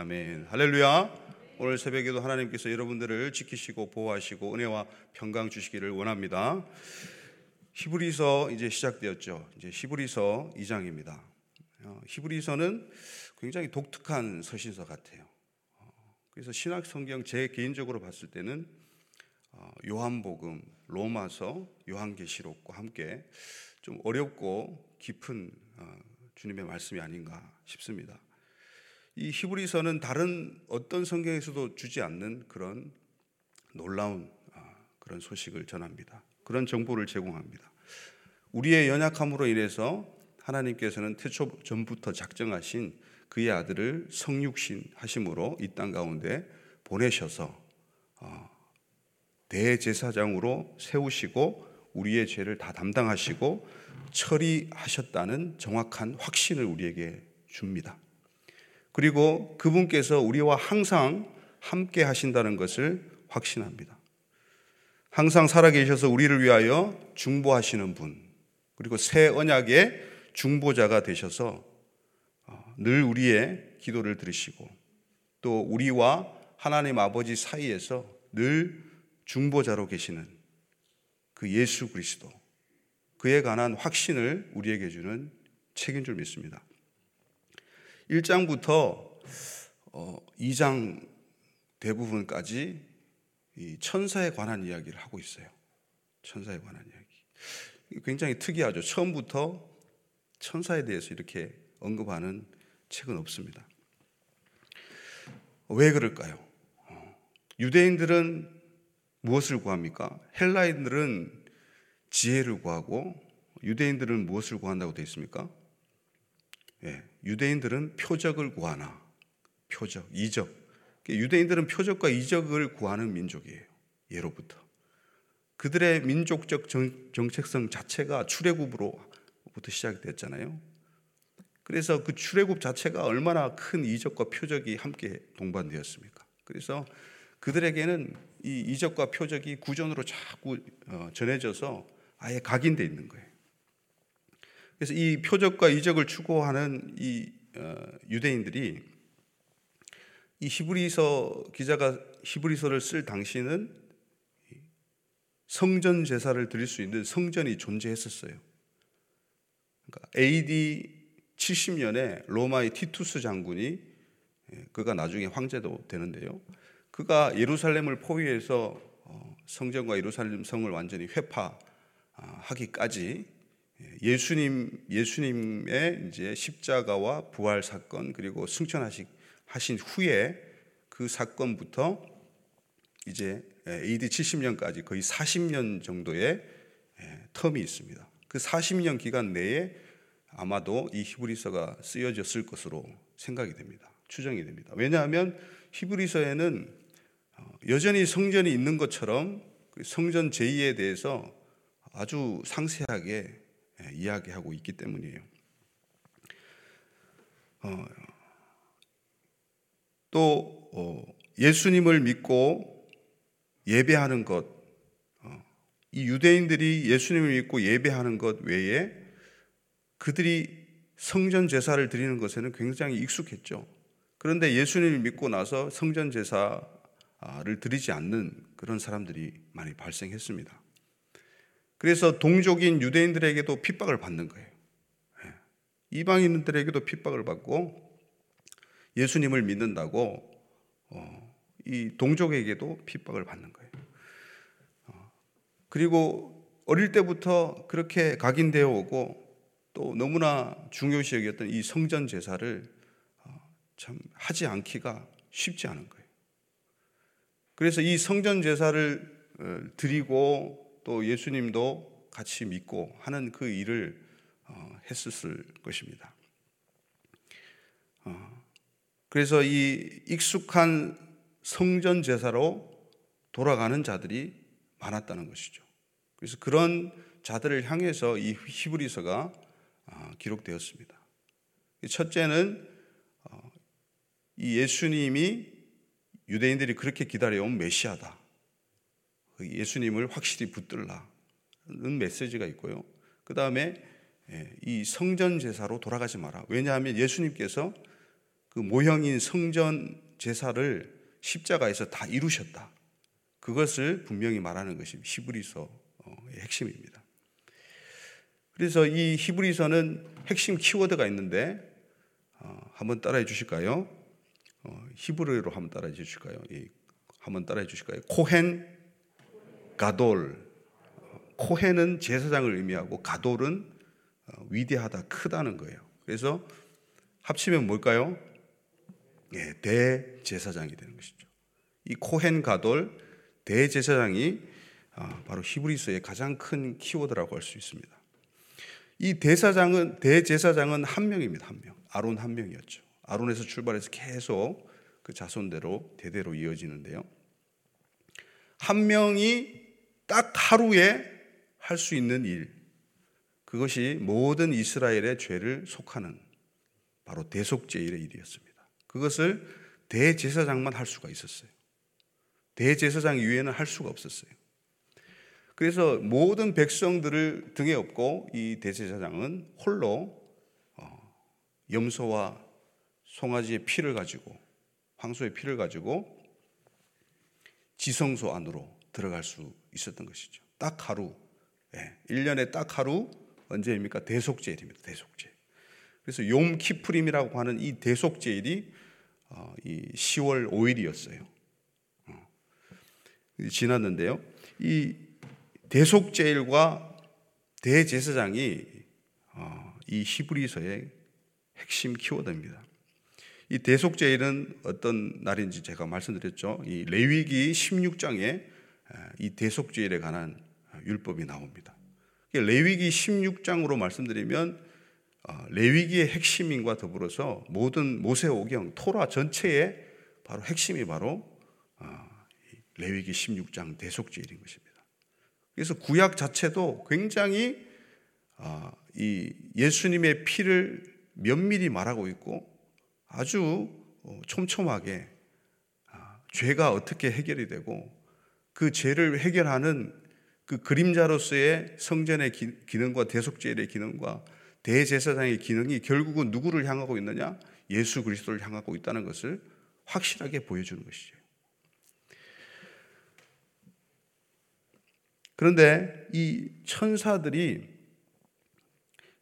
아멘. 할렐루야. 오늘 새벽에도 하나님께서 여러분들을 지키시고 보호하시고 은혜와 평강 주시기를 원합니다. 히브리서 이제 시작되었죠. 이제 히브리서 2장입니다. 어, 히브리서는 굉장히 독특한 서신서 같아요. 어, 그래서 신학 성경 제 개인적으로 봤을 때는 어, 요한복음, 로마서, 요한계시록과 함께 좀 어렵고 깊은 주님의 말씀이 아닌가 싶습니다. 이 히브리서는 다른 어떤 성경에서도 주지 않는 그런 놀라운 그런 소식을 전합니다. 그런 정보를 제공합니다. 우리의 연약함으로 인해서 하나님께서는 태초 전부터 작정하신 그의 아들을 성육신 하심으로 이 땅 가운데 보내셔서 어, 대제사장으로 세우시고 우리의 죄를 다 담당하시고 처리하셨다는 정확한 확신을 우리에게 줍니다. 그리고 그분께서 우리와 항상 함께 하신다는 것을 확신합니다. 항상 살아계셔서 우리를 위하여 중보하시는 분, 그리고 새 언약의 중보자가 되셔서 어, 늘 우리의 기도를 들으시고 또 우리와 하나님 아버지 사이에서 늘 중보자로 계시는 그 예수 그리스도 그에 관한 확신을 우리에게 주는 책인 줄 믿습니다. 1장부터 2장 어, 대부분까지 천사에 관한 이야기를 하고 있어요. 천사에 관한 이야기. 굉장히 특이하죠. 처음부터 천사에 대해서 이렇게 언급하는 책은 없습니다. 왜 그럴까요? 어, 유대인들은 무엇을 구합니까? 헬라인들은 지혜를 구하고 유대인들은 무엇을 구한다고 되어 있습니까? 예, 유대인들은 표적을 구하나 표적, 이적. 유대인들은 표적과 이적을 구하는 민족이에요. 예로부터. 그들의 민족적 정책성 자체가 출애굽으로부터 시작됐잖아요. 그래서 그 출애굽 자체가 얼마나 큰 이적과 표적이 함께 동반되었습니까? 그래서 그들에게는 이 이적과 표적이 구전으로 자꾸 어, 전해져서 아예 각인돼 있는 거예요. 그래서 이 표적과 이적을 추구하는 이 어, 유대인들이 이 히브리서 기자가 히브리서를 쓸 당시는 성전 제사를 드릴 수 있는 성전이 존재했었어요. 그러니까 AD 70년에 로마의 티투스 장군이 예, 그가 나중에 황제도 되는데요. 그가 예루살렘을 포위해서 어, 성전과 예루살렘 성을 완전히 회파하기까지 예, 예수님 예수님의 이제 십자가와 부활 사건 그리고 승천하신 하신 후에 그 사건부터 이제 AD 70년까지 거의 40년 정도의 예, 텀이 있습니다. 그 40년 기간 내에 아마도 이 히브리서가 쓰여졌을 것으로 생각이 됩니다. 추정이 됩니다. 왜냐하면 히브리서에는 어, 여전히 성전이 있는 것처럼 그 성전 제2에 대해서 아주 상세하게 예, 이야기하고 있기 때문이에요. 어, 또 어, 예수님을 믿고 예배하는 것, 어, 이 유대인들이 예수님을 믿고 예배하는 것 외에 그들이 성전 제사를 드리는 것에는 굉장히 익숙했죠. 그런데 예수님을 믿고 나서 성전 제사를 드리지 않는 그런 사람들이 많이 발생했습니다. 그래서 동족인 유대인들에게도 핍박을 받는 거예요. 예. 이방인들에게도 핍박을 받고 예수님을 믿는다고 어, 이 동족에게도 핍박을 받는 거예요. 어, 그리고 어릴 때부터 그렇게 각인되어 오고 또 너무나 중요시 여겼던 이 성전 제사를 어, 참 하지 않기가 쉽지 않은 거예요. 그래서 이 성전 제사를 어, 드리고 또 예수님도 같이 믿고 하는 그 일을 어, 했었을 것입니다. 그래서 이 익숙한 성전 제사로 돌아가는 자들이 많았다는 것이죠. 그래서 그런 자들을 향해서 이 히브리서가 아, 기록되었습니다. 첫째는 어, 이 예수님이 유대인들이 그렇게 기다려온 메시아다. 그 예수님을 확실히 붙들라는 메시지가 있고요. 그 다음에 예, 이 성전 제사로 돌아가지 마라. 왜냐하면 예수님께서 그 모형인 성전 제사를 십자가에서 다 이루셨다. 그것을 분명히 말하는 것이 히브리서의 핵심입니다. 그래서 이 히브리서는 핵심 키워드가 있는데 어, 한번 따라해 주실까요? 어, 히브리어로 한번 따라해 주실까요? 이, 한번 따라해 주실까요? 코헨 가돌. 코헨은 제사장을 의미하고 가돌은 어, 위대하다, 크다는 거예요. 그래서 합치면 뭘까요? 예, 대제사장이 되는 것이죠. 이 코헨 가돌 대제사장이 아, 바로 히브리서의 가장 큰 키워드라고 할 수 있습니다. 이 대사장은 대제사장은 한 명입니다. 한 명. 아론 한 명이었죠. 아론에서 출발해서 계속 그 자손대로 대대로 이어지는데요. 한 명이 딱 하루에 할 수 있는 일, 그것이 모든 이스라엘의 죄를 속하는 바로 대속제일의 일이었습니다. 그것을 대제사장만 할 수가 있었어요. 대제사장 이외에는 할 수가 없었어요. 그래서 모든 백성들을 등에 업고 이 대제사장은 홀로 어, 염소와 송아지의 피를 가지고 황소의 피를 가지고 지성소 안으로 들어갈 수 있었던 것이죠. 딱 하루, 예, 1년에 딱 하루 언제입니까? 대속제일입니다. 대속제. 그래서 욤 키프림이라고 하는 이 대속제일이 어, 이 10월 5일이었어요. 어. 지났는데요. 이 대속제일과 대제사장이 어, 이 히브리서의 핵심 키워드입니다. 이 대속제일은 어떤 날인지 제가 말씀드렸죠. 이 레위기 16장에 이 대속제일에 관한 율법이 나옵니다. 레위기 16장으로 말씀드리면 어, 레위기의 핵심인과 더불어서 모든 모세오경 토라 전체의 바로 핵심이 바로 어, 레위기 16장 대속죄일인 것입니다. 그래서 구약 자체도 굉장히 어, 이 예수님의 피를 면밀히 말하고 있고 아주 촘촘하게 죄가 어떻게 해결이 되고 그 죄를 해결하는 그 그림자로서의 성전의 기능과 대속죄의 기능과 대제사장의 기능이 결국은 누구를 향하고 있느냐? 예수 그리스도를 향하고 있다는 것을 확실하게 보여주는 것이죠. 그런데 이 천사들이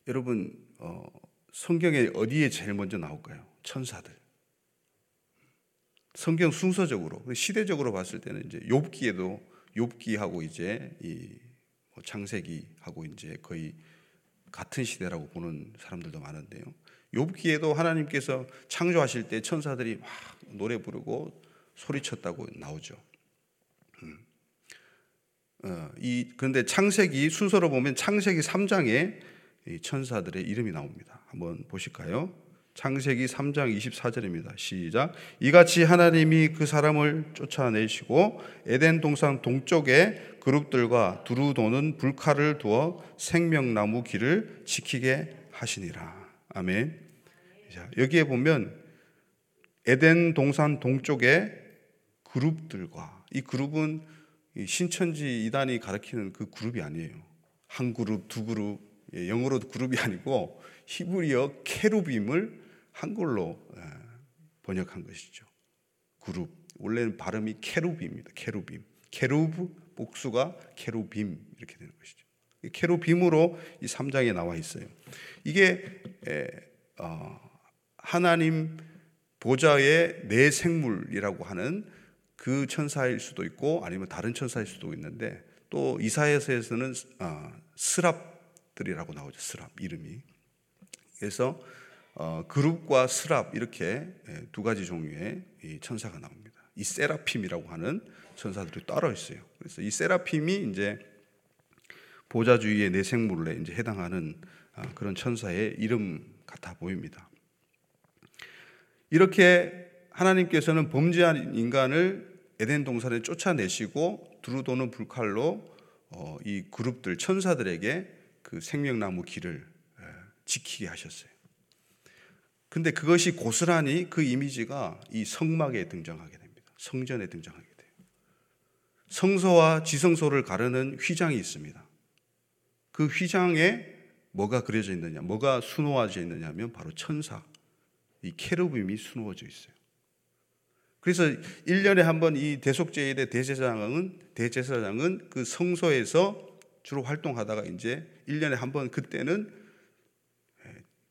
여러분 어, 성경에 어디에 제일 먼저 나올까요? 천사들. 성경 순서적으로 시대적으로 봤을 때는 이제 욥기에도 욥기하고 이제 이뭐 창세기하고 이제 거의 같은 시대라고 보는 사람들도 많은데요. 욥기에도 하나님께서 창조하실 때 천사들이 막 노래 부르고 소리쳤다고 나오죠. 음. 어, 이 그런데 창세기 순서로 보면 창세기 3장에 천사들의 이름이 나옵니다. 한번 보실까요? 창세기 3장 24절입니다. 시작. 이같이 하나님이 그 사람을 쫓아내시고 에덴 동산 동쪽에 그룹들과 두루 도는 불칼을 두어 생명나무 길을 지키게 하시니라. 아멘. 자, 여기에 보면 에덴 동산 동쪽에 그룹들과 이 그룹은 신천지 이단이 가리키는 그 그룹이 아니에요. 한 그룹, 두 그룹, 예, 영어로 그룹이 아니고 히브리어 케루빔을 한글로 예, 번역한 것이죠. 그룹. 원래는 발음이 케루빔입니다. 케루빔. 케루브 복수가 케루빔 이렇게 되는 것이죠. 케루빔으로 이 3장에 나와 있어요. 이게 어, 하나님 보좌의 내 생물이라고 하는 그 천사일 수도 있고 아니면 다른 천사일 수도 있는데 또 이사야서에서는 어, 스랍들이라고 나오죠. 스랍 이름이. 그래서 어, 그룹과 스랍 이렇게 예, 두 가지 종류의 천사가 나옵니다. 이 세라핌이라고 하는 천사들이 따로 있어요. 그래서 이 세라핌이 이제 보좌주의의 내생물에 이제 해당하는 아, 그런 천사의 이름 같아 보입니다. 이렇게 하나님께서는 범죄한 인간을 에덴 동산에 쫓아내시고 두루도는 불칼로 어, 이 그룹들 천사들에게 그 생명나무 길을 지키게 하셨어요. 근데 그것이 고스란히 그 이미지가 이 성막에 등장하게 됩니다. 성전에 등장하게 돼요. 성소와 지성소를 가르는 휘장이 있습니다. 그 휘장에 뭐가 그려져 있느냐, 뭐가 수놓아져 있느냐 하면 바로 천사, 이 케르빔이 수놓아져 있어요. 그래서 1년에 한 번 이 대속제일의 대제사장은 대제사장은 그 성소에서 주로 활동하다가 이제 1년에 한 번 그때는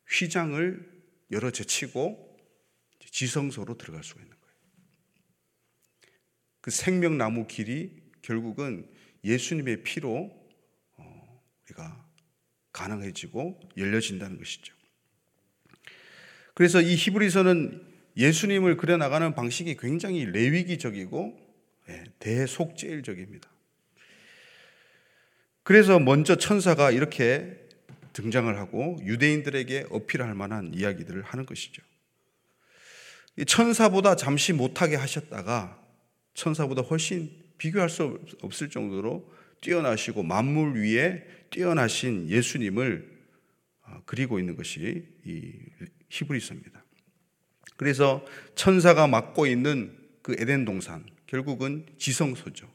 휘장을 열어 제치고 지성소로 들어갈 수가 있는 거예요. 그 생명나무 길이 결국은 예수님의 피로 어, 우리가 가능해지고 열려진다는 것이죠. 그래서 이 히브리서는 예수님을 그려나가는 방식이 굉장히 레위기적이고 예, 대속제일적입니다. 그래서 먼저 천사가 이렇게 등장을 하고 유대인들에게 어필할 만한 이야기들을 하는 것이죠. 천사보다 잠시 못하게 하셨다가 천사보다 훨씬 비교할 수 없을 정도로 뛰어나시고 만물 위에 뛰어나신 예수님을 어, 그리고 있는 것이 이 히브리서입니다. 그래서 천사가 맡고 있는 그 에덴 동산 결국은 지성소죠.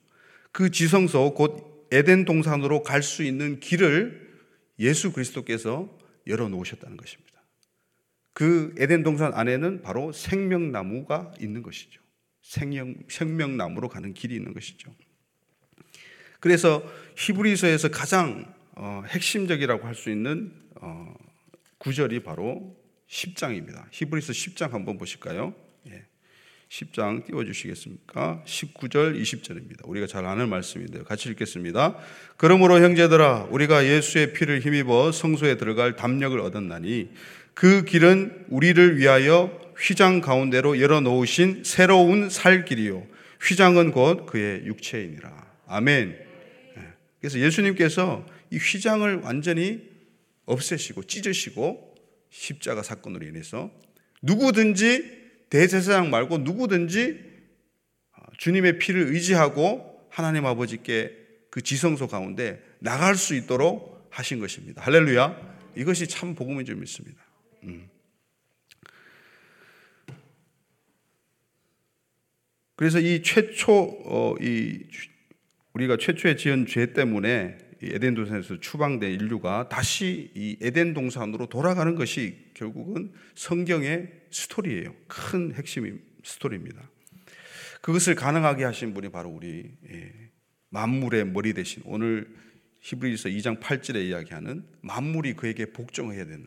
그 지성소 곧 에덴 동산으로 갈 수 있는 길을 예수 그리스도께서 열어 놓으셨다는 것입니다. 그 에덴 동산 안에는 바로 생명나무가 있는 것이죠. 생명, 생명나무로 가는 길이 있는 것이죠. 그래서 히브리서에서 가장 어, 핵심적이라고 할 수 있는 어, 구절이 바로 10장입니다. 히브리서 10장 한번 보실까요? 예. 10장 띄워 주시겠습니까? 19절 20절입니다. 우리가 잘 아는 말씀인데요. 같이 읽겠습니다. 그러므로 형제들아 우리가 예수의 피를 힘입어 성소에 들어갈 담력을 얻었나니 그 길은 우리를 위하여 휘장 가운데로 열어 놓으신 새로운 살 길이요 휘장은 곧 그의 육체이니라. 아멘. 예. 그래서 예수님께서 이 휘장을 완전히 없애시고 찢으시고 십자가 사건으로 인해서 누구든지 대제사장 말고 누구든지 어, 주님의 피를 의지하고 하나님 아버지께 그 지성소 가운데 나갈 수 있도록 하신 것입니다. 할렐루야. 이것이 참 복음인 줄 믿습니다. 음. 그래서 이 최초 어, 이 우리가 최초에 지은 죄 때문에 에덴 동산에서 추방된 인류가 다시 이 에덴 동산으로 돌아가는 것이 결국은 성경의 스토리예요. 큰 핵심 스토리입니다. 그것을 가능하게 하신 분이 바로 우리 예, 만물의 머리 대신 오늘 히브리서 2장 8절에 이야기하는 만물이 그에게 복종해야 되는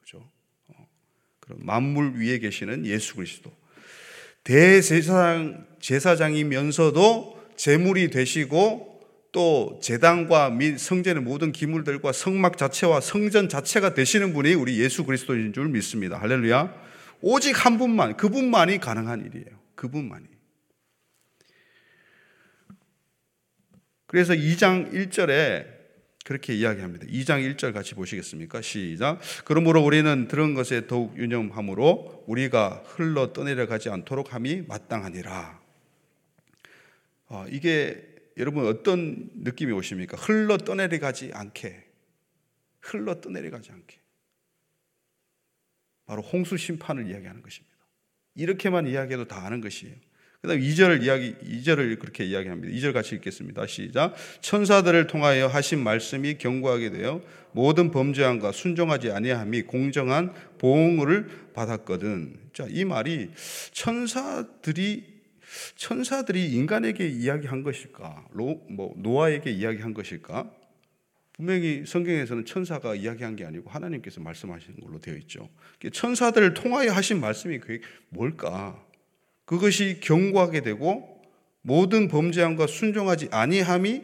그죠? 어, 그런 만물 위에 계시는 예수 그리스도 대제사장 제사장이면서도 제물이 되시고 또 제단과 및 성전의 모든 기물들과 성막 자체와 성전 자체가 되시는 분이 우리 예수 그리스도인 줄 믿습니다. 할렐루야. 오직 한 분만, 그분만이 가능한 일이에요. 그분만이. 그래서 2장 1절에 그렇게 이야기합니다. 2장 1절 같이 보시겠습니까? 시작. 그러므로 우리는 들은 것에 더욱 유념함으로 우리가 흘러 떠내려 가지 않도록 함이 마땅하니라. 어, 이게 여러분 어떤 느낌이 오십니까? 흘러 떠내려가지 않게. 흘러 떠내려가지 않게. 바로 홍수 심판을 이야기하는 것입니다. 이렇게만 이야기해도 다 아는 것이에요. 그다음 2절을 이야기 2절을 그렇게 이야기합니다. 2절 같이 읽겠습니다. 시작. 천사들을 통하여 하신 말씀이 경고하게 되어 모든 범죄함과 순종하지 아니함이 공정한 보응을 받았거든. 자, 이 말이 천사들이 천사들이 인간에게 이야기한 것일까? 로, 뭐 노아에게 이야기한 것일까? 분명히 성경에서는 천사가 이야기한 게 아니고 하나님께서 말씀하시는 걸로 되어 있죠. 천사들을 통하여 하신 말씀이 뭘까? 그것이 경고하게 되고 모든 범죄함과 순종하지 아니함이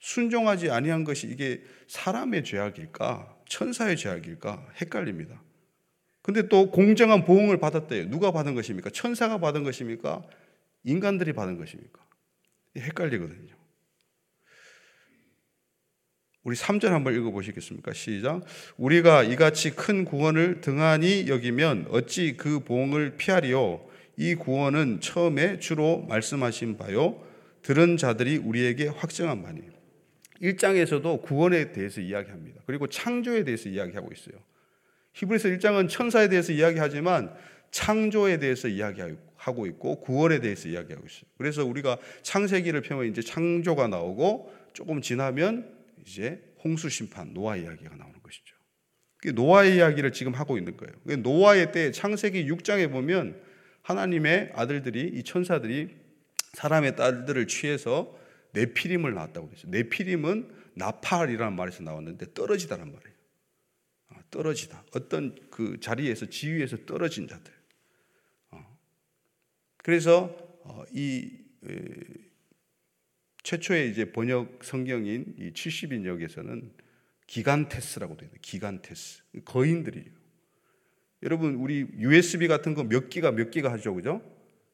순종하지 아니한 것이 이게 사람의 죄악일까? 천사의 죄악일까? 헷갈립니다. 근데 또 공정한 보응을 받았대요. 누가 받은 것입니까? 천사가 받은 것입니까? 인간들이 받은 것입니까? 헷갈리거든요. 우리 3절 한번 읽어 보시겠습니까? 시작. 우리가 이같이 큰 구원을 등한히 여기면 어찌 그 보응을 피하리요? 이 구원은 처음에 주로 말씀하신 바요. 들은 자들이 우리에게 확정한 바니. 1장에서도 구원에 대해서 이야기합니다. 그리고 창조에 대해서 이야기하고 있어요. 히브리서 1장은 천사에 대해서 이야기하지만 창조에 대해서 이야기하고 있고 구원에 대해서 이야기하고 있어요. 그래서 우리가 창세기를 펴면 이제 창조가 나오고 조금 지나면 이제 홍수 심판 노아 이야기가 나오는 것이죠. 노아의 이야기를 지금 하고 있는 거예요. 노아의 때 창세기 6장에 보면 하나님의 아들들이 이 천사들이 사람의 딸들을 취해서 네피림을 낳았다고 되죠. 네피림은 나팔이라는 말에서 나왔는데 떨어지다는 말이에요. 아, 떨어지다. 어떤 그 자리에서 지위에서 떨어진 자들. 어. 그래서 어, 이 최초의 이제 번역 성경인 이 70인역에서는 기간테스라고 되어 있는 기간테스. 거인들이에요. 여러분 우리 USB 같은 거 몇 기가 몇 기가 하죠. 그죠?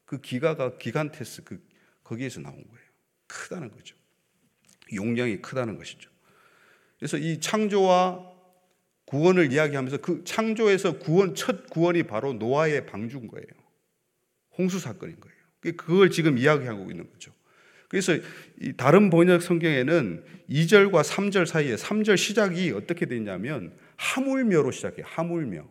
그 기가가 기간테스 그 거기에서 나온 거예요. 크다는 거죠. 용량이 크다는 것이죠. 그래서 이 창조와 구원을 이야기하면서 그 창조에서 구원 첫 구원이 바로 노아의 방주인 거예요. 홍수 사건인 거예요. 그걸 지금 이야기하고 있는 거죠. 그래서 다른 번역 성경에는 2절과 3절 사이에 3절 시작이 어떻게 되냐면 하물며로 시작해요. 하물며.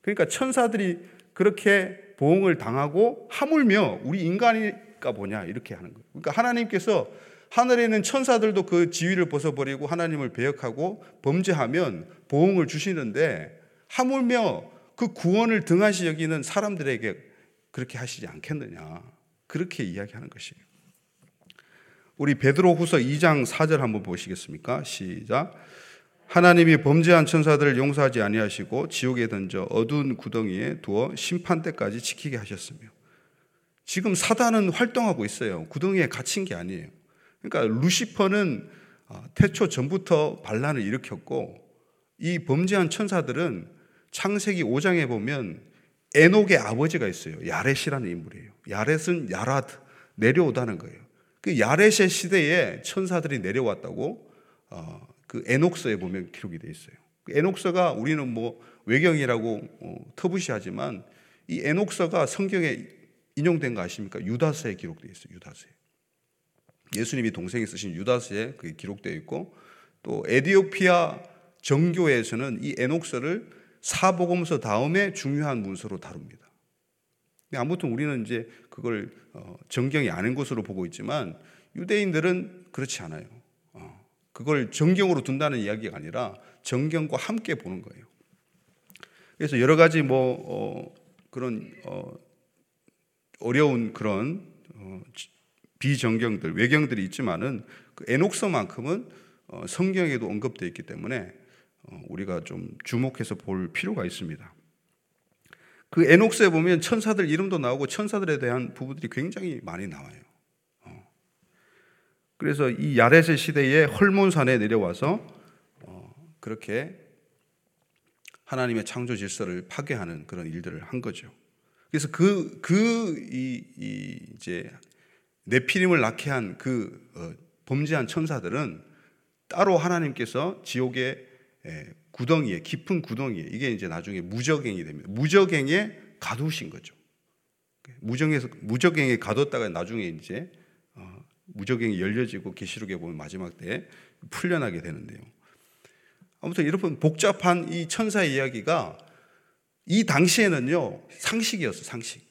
그러니까 천사들이 그렇게 보응을 당하고 하물며 우리 인간이가 뭐냐 이렇게 하는 거예요. 그러니까 하나님께서 하늘에 있는 천사들도 그 지위를 벗어버리고 하나님을 배역하고 범죄하면 보응을 주시는데 하물며 그 구원을 등하시 여기는 사람들에게 그렇게 하시지 않겠느냐. 그렇게 이야기하는 것이에요. 우리 베드로후서 2장 4절 한번 보시겠습니까? 시작. 하나님이 범죄한 천사들을 용서하지 아니하시고 지옥에 던져 어두운 구덩이에 두어 심판 때까지 지키게 하셨으며 지금 사단은 활동하고 있어요. 구덩이에 갇힌 게 아니에요. 그러니까 루시퍼는 아, 태초 전부터 반란을 일으켰고 이 범죄한 천사들은 창세기 5장에 보면 에녹의 아버지가 있어요. 야렛이라는 인물이에요. 야렛은 야라드 내려오다는 거예요. 그 야렛의 시대에 천사들이 내려왔다고 어, 그 에녹서에 보면 기록이 되어 있어요. 그 에녹서가 우리는 뭐 외경이라고 어, 터부시하지만 이 에녹서가 성경에 인용된 거 아십니까? 유다서에 기록되어 있어요. 유다서에. 예수님이 동생이 쓰신 유다서에 그게 기록되어 있고 또 에디오피아 정교에서는 이 에녹서를 사복음서 다음에 중요한 문서로 다룹니다. 아무튼 우리는 이제 그걸 어, 정경이 아닌 것으로 보고 있지만 유대인들은 그렇지 않아요. 그걸 정경으로 둔다는 이야기가 아니라 정경과 함께 보는 거예요. 그래서 여러 가지 뭐 어, 그런 어, 어려운 그런 어, 비정경들 외경들이 있지만은 그 에녹서만큼은 어, 성경에도 언급되어 있기 때문에 어, 우리가 좀 주목해서 볼 필요가 있습니다. 그 에녹스에 보면 천사들 이름도 나오고 천사들에 대한 부분들이 굉장히 많이 나와요. 그래서 이 야렛의 시대에 헐몬산에 내려와서 어, 그렇게 하나님의 창조 질서를 파괴하는 그런 일들을 한 거죠. 그래서 그, 그, 이, 이 이제, 네피림을 낳게 한그 어, 범죄한 천사들은 따로 하나님께서 지옥의 에, 구덩이에, 깊은 구덩이에, 이게 이제 나중에 무적행이 됩니다. 무적행에 가두신 거죠. 무정에서, 무적행에 가뒀다가 나중에 이제 무적행이 열려지고 계시록에 보면 마지막 때 풀려나게 되는데요. 아무튼 이런 복잡한 이 천사의 이야기가 이 당시에는요 상식이었어 상식.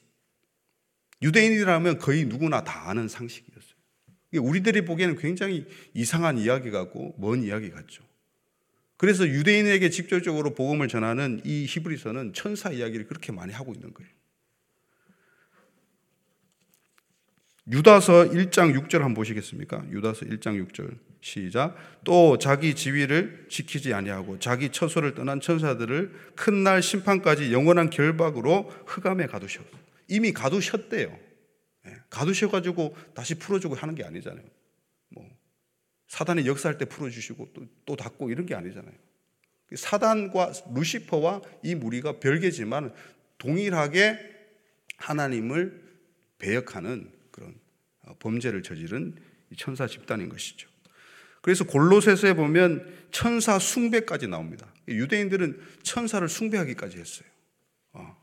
유대인이라면 거의 누구나 다 아는 상식이었어요. 우리들이 보기에는 굉장히 이상한 이야기 같고 먼 이야기 같죠. 그래서 유대인에게 직접적으로 복음을 전하는 이 히브리서는 천사 이야기를 그렇게 많이 하고 있는 거예요. 유다서 1장 6절 한번 보시겠습니까? 유다서 1장 6절 시작. 또 자기 지위를 지키지 아니하고 자기 처소를 떠난 천사들을 큰 날 심판까지 영원한 결박으로 흑암에 가두셨. 이미 가두셨대요. 예, 가두셔가지고 다시 풀어주고 하는 게 아니잖아요. 뭐 사단이 역사할 때 풀어주시고 또, 또 닫고 이런 게 아니잖아요. 사단과 루시퍼와 이 무리가 별개지만 동일하게 하나님을 배역하는 그런 어, 범죄를 저지른 천사 집단인 것이죠. 그래서 골로새서에 보면 천사 숭배까지 나옵니다. 유대인들은 천사를 숭배하기까지 했어요. 어.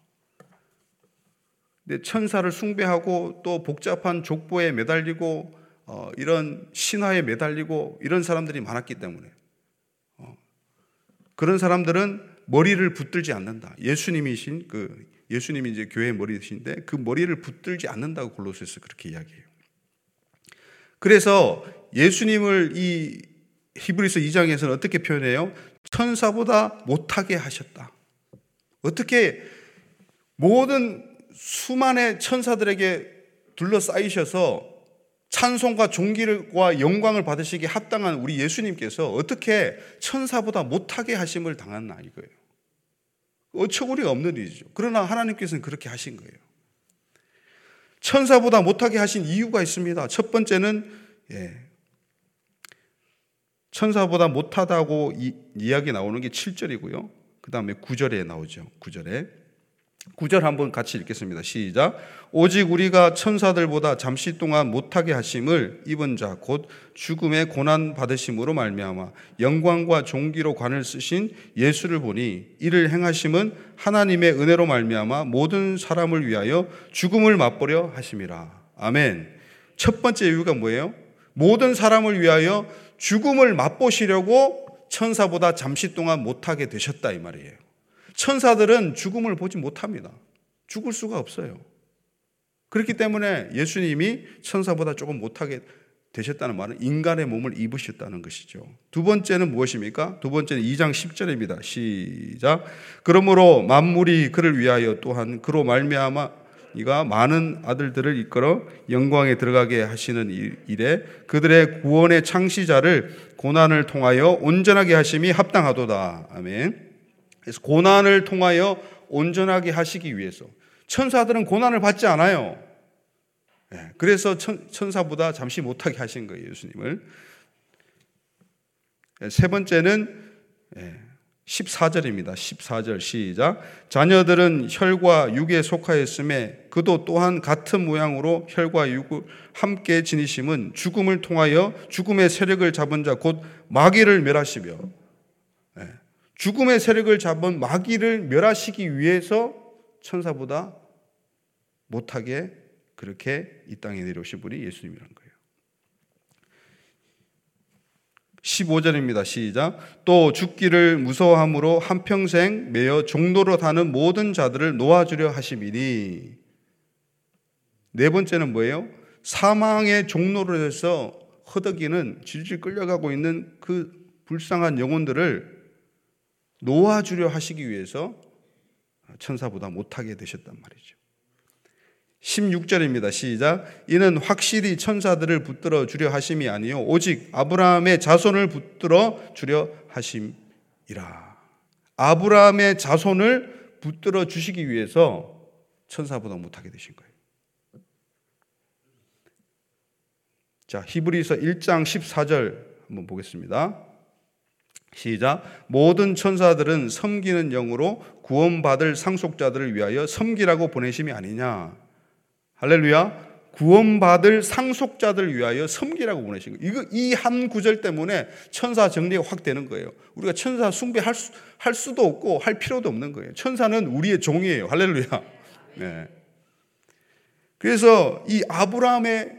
근데 천사를 숭배하고 또 복잡한 족보에 매달리고 어, 이런 신화에 매달리고 이런 사람들이 많았기 때문에 그런 사람들은 머리를 붙들지 않는다. 예수님이신 그 예수님이 이제 교회 머리신데 그 머리를 붙들지 않는다고 골로새서 그렇게 이야기해요. 그래서 예수님을 이 히브리서 2장에서는 어떻게 표현해요? 천사보다 못하게 하셨다. 어떻게 모든 수많은 천사들에게 둘러싸이셔서 찬송과 존귀와 영광을 받으시기에 합당한 우리 예수님께서 어떻게 천사보다 못하게 하심을 당했나 이거예요. 어처구니가 없는 일이죠. 그러나 하나님께서는 그렇게 하신 거예요. 천사보다 못하게 하신 이유가 있습니다. 첫 번째는 예, 천사보다 못하다고 이, 이야기 나오는 게 7절이고요. 그 다음에 9절에 나오죠. 9절에. 9절 한번 같이 읽겠습니다. 시작. 오직 우리가 천사들보다 잠시 동안 못하게 하심을 입은 자 곧 죽음의 고난 받으심으로 말미암아 영광과 종기로 관을 쓰신 예수를 보니 이를 행하심은 하나님의 은혜로 말미암아 모든 사람을 위하여 죽음을 맛보려 하심이라. 아멘. 첫 번째 이유가 뭐예요? 모든 사람을 위하여 죽음을 맛보시려고 천사보다 잠시 동안 못하게 되셨다 이 말이에요. 천사들은 죽음을 보지 못합니다. 죽을 수가 없어요. 그렇기 때문에 예수님이 천사보다 조금 못하게 되셨다는 말은 인간의 몸을 입으셨다는 것이죠. 두 번째는 무엇입니까? 두 번째는 2장 10절입니다. 시작. 그러므로 만물이 그를 위하여 또한 그로 말미암아 이가 많은 아들들을 이끌어 영광에 들어가게 하시는 일에 그들의 구원의 창시자를 고난을 통하여 온전하게 하심이 합당하도다. 아멘. 그래서 고난을 통하여 온전하게 하시기 위해서 천사들은 고난을 받지 않아요. 예, 그래서 천, 사보다 잠시 못하게 하신 거예요, 예수님을. 예, 세 번째는 14절입니다. 예, 14절 시작. 자녀들은 혈과 육에 속하였음에 그도 또한 같은 모양으로 혈과 육을 함께 지니심은 죽음을 통하여 죽음의 세력을 잡은 자 곧 마귀를 멸하시며 죽음의 세력을 잡은 마귀를 멸하시기 위해서 천사보다 못하게 그렇게 이 땅에 내려오신 분이 예수님이라는 거예요. 15절입니다. 시작. 또 죽기를 무서워함으로 한평생 매여 종로로 다는 모든 자들을 놓아주려 하심이니. 네 번째는 뭐예요? 사망의 종로로 해서 허덕이는 질질 끌려가고 있는 그 불쌍한 영혼들을 놓아주려 하시기 위해서 천사보다 못하게 되셨단 말이죠. 16절입니다. 시작. 이는 확실히 천사들을 붙들어 주려 하심이 아니요 오직 아브라함의 자손을 붙들어 주려 하심이라. 아브라함의 자손을 붙들어 주시기 위해서 천사보다 못하게 되신 거예요. 자, 히브리서 1장 14절 한번 보겠습니다. 시작. 모든 천사들은 섬기는 영으로 구원받을 상속자들을 위하여 섬기라고 보내심이 아니냐. 할렐루야. 구원받을 상속자들을 위하여 섬기라고 보내신 거예요. 이거 이 한 구절 때문에 천사 정리가 확 되는 거예요. 우리가 천사 숭배할 수, 할 수도 없고 할 필요도 없는 거예요. 천사는 우리의 종이에요. 할렐루야. 네. 그래서 이 아브라함의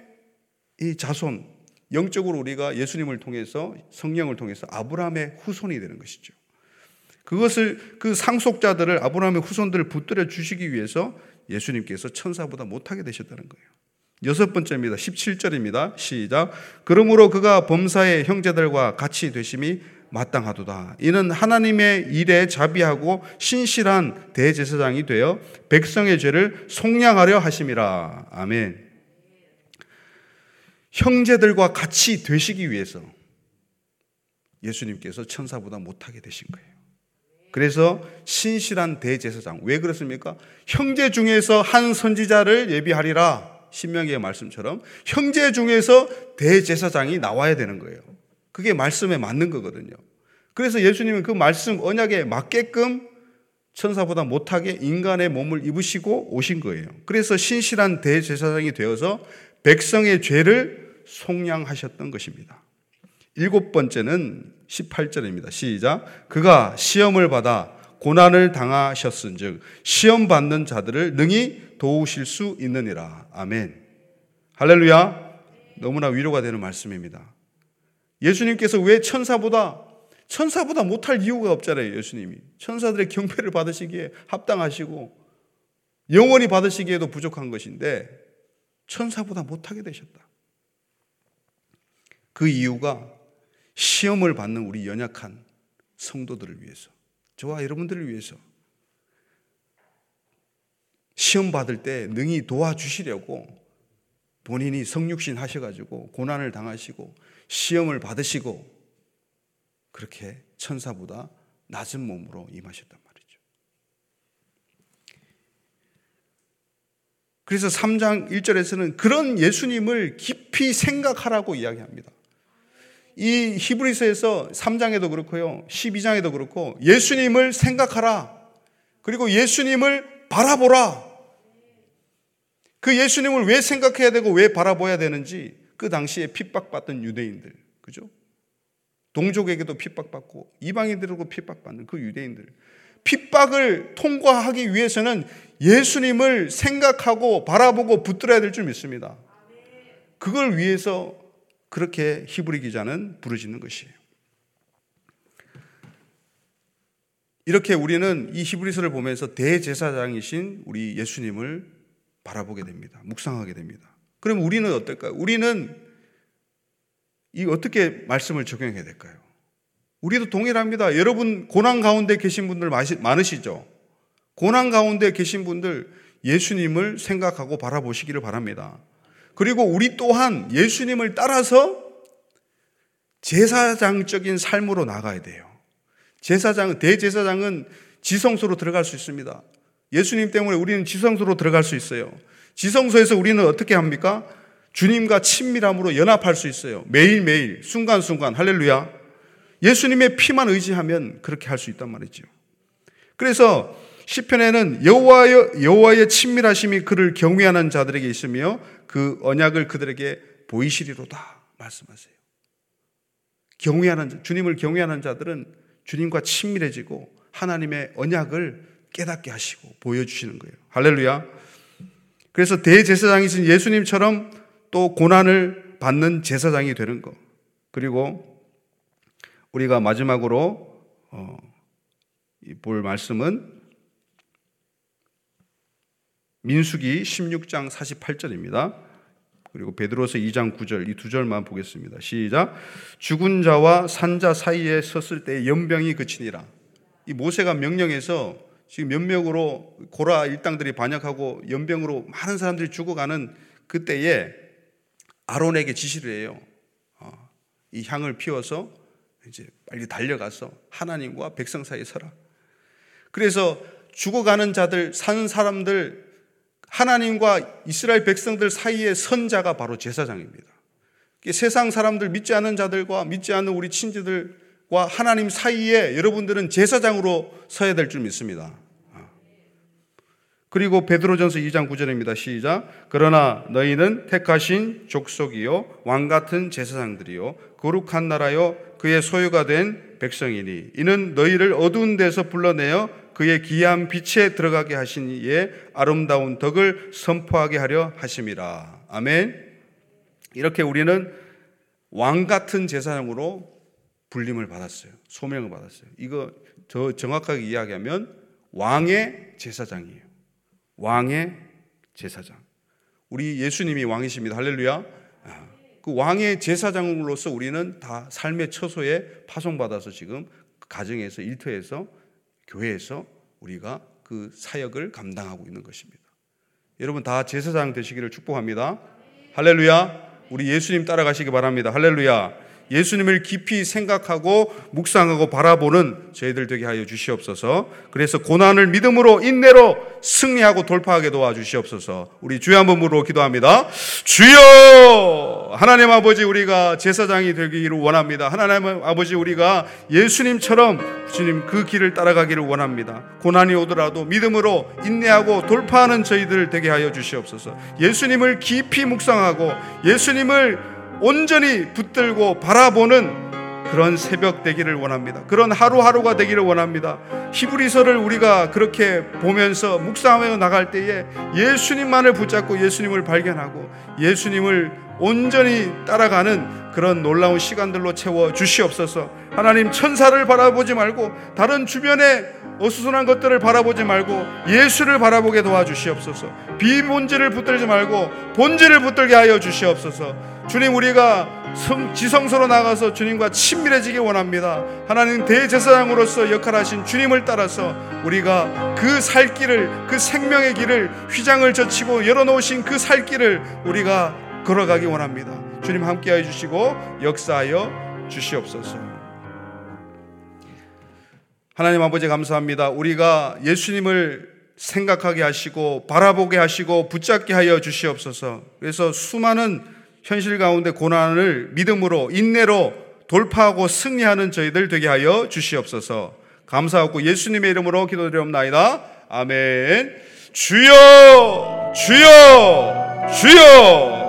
이 자손 영적으로 우리가 예수님을 통해서 성령을 통해서 아브라함의 후손이 되는 것이죠. 그것을 그 상속자들을 아브라함의 후손들을 붙들어 주시기 위해서 예수님께서 천사보다 못하게 되셨다는 거예요. 여섯 번째입니다. 17절입니다. 시작. 그러므로 그가 범사의 형제들과 같이 되심이 마땅하도다. 이는 하나님의 일에 자비하고 신실한 대제사장이 되어 백성의 죄를 속량하려 하심이라. 아멘. 형제들과 같이 되시기 위해서 예수님께서 천사보다 못하게 되신 거예요. 그래서 신실한 대제사장. 왜 그렇습니까? 형제 중에서 한 선지자를 예비하리라. 신명기의 말씀처럼 형제 중에서 대제사장이 나와야 되는 거예요. 그게 말씀에 맞는 거거든요. 그래서 예수님은 그 말씀 언약에 맞게끔 천사보다 못하게 인간의 몸을 입으시고 오신 거예요. 그래서 신실한 대제사장이 되어서 백성의 죄를 속량하셨던 것입니다. 일곱 번째는 18절입니다. 시작. 그가 시험을 받아 고난을 당하셨은 즉, 시험 받는 자들을 능히 도우실 수 있느니라. 아멘. 할렐루야. 너무나 위로가 되는 말씀입니다. 예수님께서 왜 천사보다 천사보다 못할 이유가 없잖아요, 예수님이. 천사들의 경배를 받으시기에 합당하시고 영원히 받으시기에도 부족한 것인데 천사보다 못하게 되셨다. 그 이유가 시험을 받는 우리 연약한 성도들을 위해서, 저와 여러분들을 위해서 시험 받을 때 능히 도와주시려고 본인이 성육신 하셔가지고 고난을 당하시고 시험을 받으시고 그렇게 천사보다 낮은 몸으로 임하셨단 말이죠. 그래서 3장 1절에서는 그런 예수님을 깊이 생각하라고 이야기합니다. 이 히브리서에서 3장에도 그렇고요. 12장에도 그렇고 예수님을 생각하라. 그리고 예수님을 바라보라. 그 예수님을 왜 생각해야 되고 왜 바라봐야 되는지 그 당시에 핍박받던 유대인들, 그죠? 동족에게도 핍박받고 이방인들에게도 핍박받는 그 유대인들. 핍박을 통과하기 위해서는 예수님을 생각하고 바라보고 붙들어야 될 줄 믿습니다. 그걸 위해서 그렇게 히브리 기자는 부르짖는 것이에요. 이렇게 우리는 이 히브리서를 보면서 대제사장이신 우리 예수님을 바라보게 됩니다. 묵상하게 됩니다. 그럼 우리는 어떨까요? 우리는 이 어떻게 말씀을 적용해야 될까요? 우리도 동일합니다. 여러분 고난 가운데 계신 분들 많으시죠? 고난 가운데 계신 분들 예수님을 생각하고 바라보시기를 바랍니다. 그리고 우리 또한 예수님을 따라서 제사장적인 삶으로 나가야 돼요. 제사장, 대제사장은 지성소로 들어갈 수 있습니다. 예수님 때문에 우리는 지성소로 들어갈 수 있어요. 지성소에서 우리는 어떻게 합니까? 주님과 친밀함으로 연합할 수 있어요. 매일매일, 순간순간, 할렐루야. 예수님의 피만 의지하면 그렇게 할 수 있단 말이죠. 그래서 시편에는 여호와의 여호와의 친밀하심이 그를 경외하는 자들에게 있으며 그 언약을 그들에게 보이시리로다 말씀하세요. 경외하는 주님을 경외하는 자들은 주님과 친밀해지고 하나님의 언약을 깨닫게 하시고 보여주시는 거예요. 할렐루야. 그래서 대제사장이신 예수님처럼 또 고난을 받는 제사장이 되는 것. 그리고 우리가 마지막으로 어, 볼 말씀은 민수기 16장 48절입니다. 그리고 베드로서 2장 9절 이 두 절만 보겠습니다. 시작. 죽은 자와 산자 사이에 섰을 때 연병이 그치니라. 이 모세가 명령해서 지금 몇 명으로 고라 일당들이 반역하고 연병으로 많은 사람들이 죽어가는 그때에 아론에게 지시를 해요. 어, 이 향을 피워서 이제 빨리 달려가서 하나님과 백성 사이에 서라. 그래서 죽어가는 자들, 사는 사람들, 하나님과 이스라엘 백성들 사이의 선자가 바로 제사장입니다. 세상 사람들 믿지 않는 자들과 믿지 않는 우리 친지들 와 하나님 사이에 여러분들은 제사장으로 서야 될 줄 믿습니다. 그리고 베드로전서 2장 9절입니다. 시작. 그러나 너희는 택하신 족속이요 왕 같은 제사장들이요 거룩한 나라요 그의 소유가 된 백성이니 이는 너희를 어두운 데서 불러내어 그의 기이한 빛에 들어가게 하신 이의 아름다운 덕을 선포하게 하려 하심이라. 아멘. 이렇게 우리는 왕 같은 제사장으로 불림을 받았어요. 소명을 받았어요. 이거 더 정확하게 이야기하면 왕의 제사장이에요. 왕의 제사장. 우리 예수님이 왕이십니다. 할렐루야. 아, 그 왕의 제사장으로서 우리는 다 삶의 처소에 파송받아서 지금 가정에서 일터에서 교회에서 우리가 그 사역을 감당하고 있는 것입니다. 여러분 다 제사장 되시기를 축복합니다. 할렐루야. 우리 예수님 따라가시기 바랍니다. 할렐루야. 예수님을 깊이 생각하고 묵상하고 바라보는 저희들 되게 하여 주시옵소서. 그래서 고난을 믿음으로 인내로 승리하고 돌파하게 도와주시옵소서. 우리 주여 한번 물어 기도합니다. 주여! 하나님 아버지 우리가 제사장이 되기를 원합니다. 하나님 아버지 우리가 예수님처럼 주님 그 길을 따라가기를 원합니다. 고난이 오더라도 믿음으로 인내하고 돌파하는 저희들 되게 하여 주시옵소서. 예수님을 깊이 묵상하고 예수님을 온전히 붙들고 바라보는 그런 새벽 되기를 원합니다. 그런 하루하루가 되기를 원합니다. 히브리서를 우리가 그렇게 보면서 묵상하며 나갈 때에 예수님만을 붙잡고 예수님을 발견하고 예수님을 온전히 따라가는 그런 놀라운 시간들로 채워 주시옵소서. 하나님 천사를 바라보지 말고 다른 주변의 어수선한 것들을 바라보지 말고 예수를 바라보게 도와주시옵소서. 비본질을 붙들지 말고 본질을 붙들게 하여 주시옵소서. 주님 우리가 성, 지성소로 나가서 주님과 친밀해지기 원합니다. 하나님 대제사장으로서 역할하신 주님을 따라서 우리가 그 살 길을 그 생명의 길을 휘장을 젖히고 열어놓으신 그 살 길을 우리가 걸어가기 원합니다. 주님 함께하여 주시고 역사하여 주시옵소서. 하나님 아버지 감사합니다. 우리가 예수님을 생각하게 하시고 바라보게 하시고 붙잡게 하여 주시옵소서. 그래서 수많은 현실 가운데 고난을 믿음으로 인내로 돌파하고 승리하는 저희들 되게 하여 주시옵소서. 감사하고 예수님의 이름으로 기도드리옵나이다. 아멘. 주여 주여 주여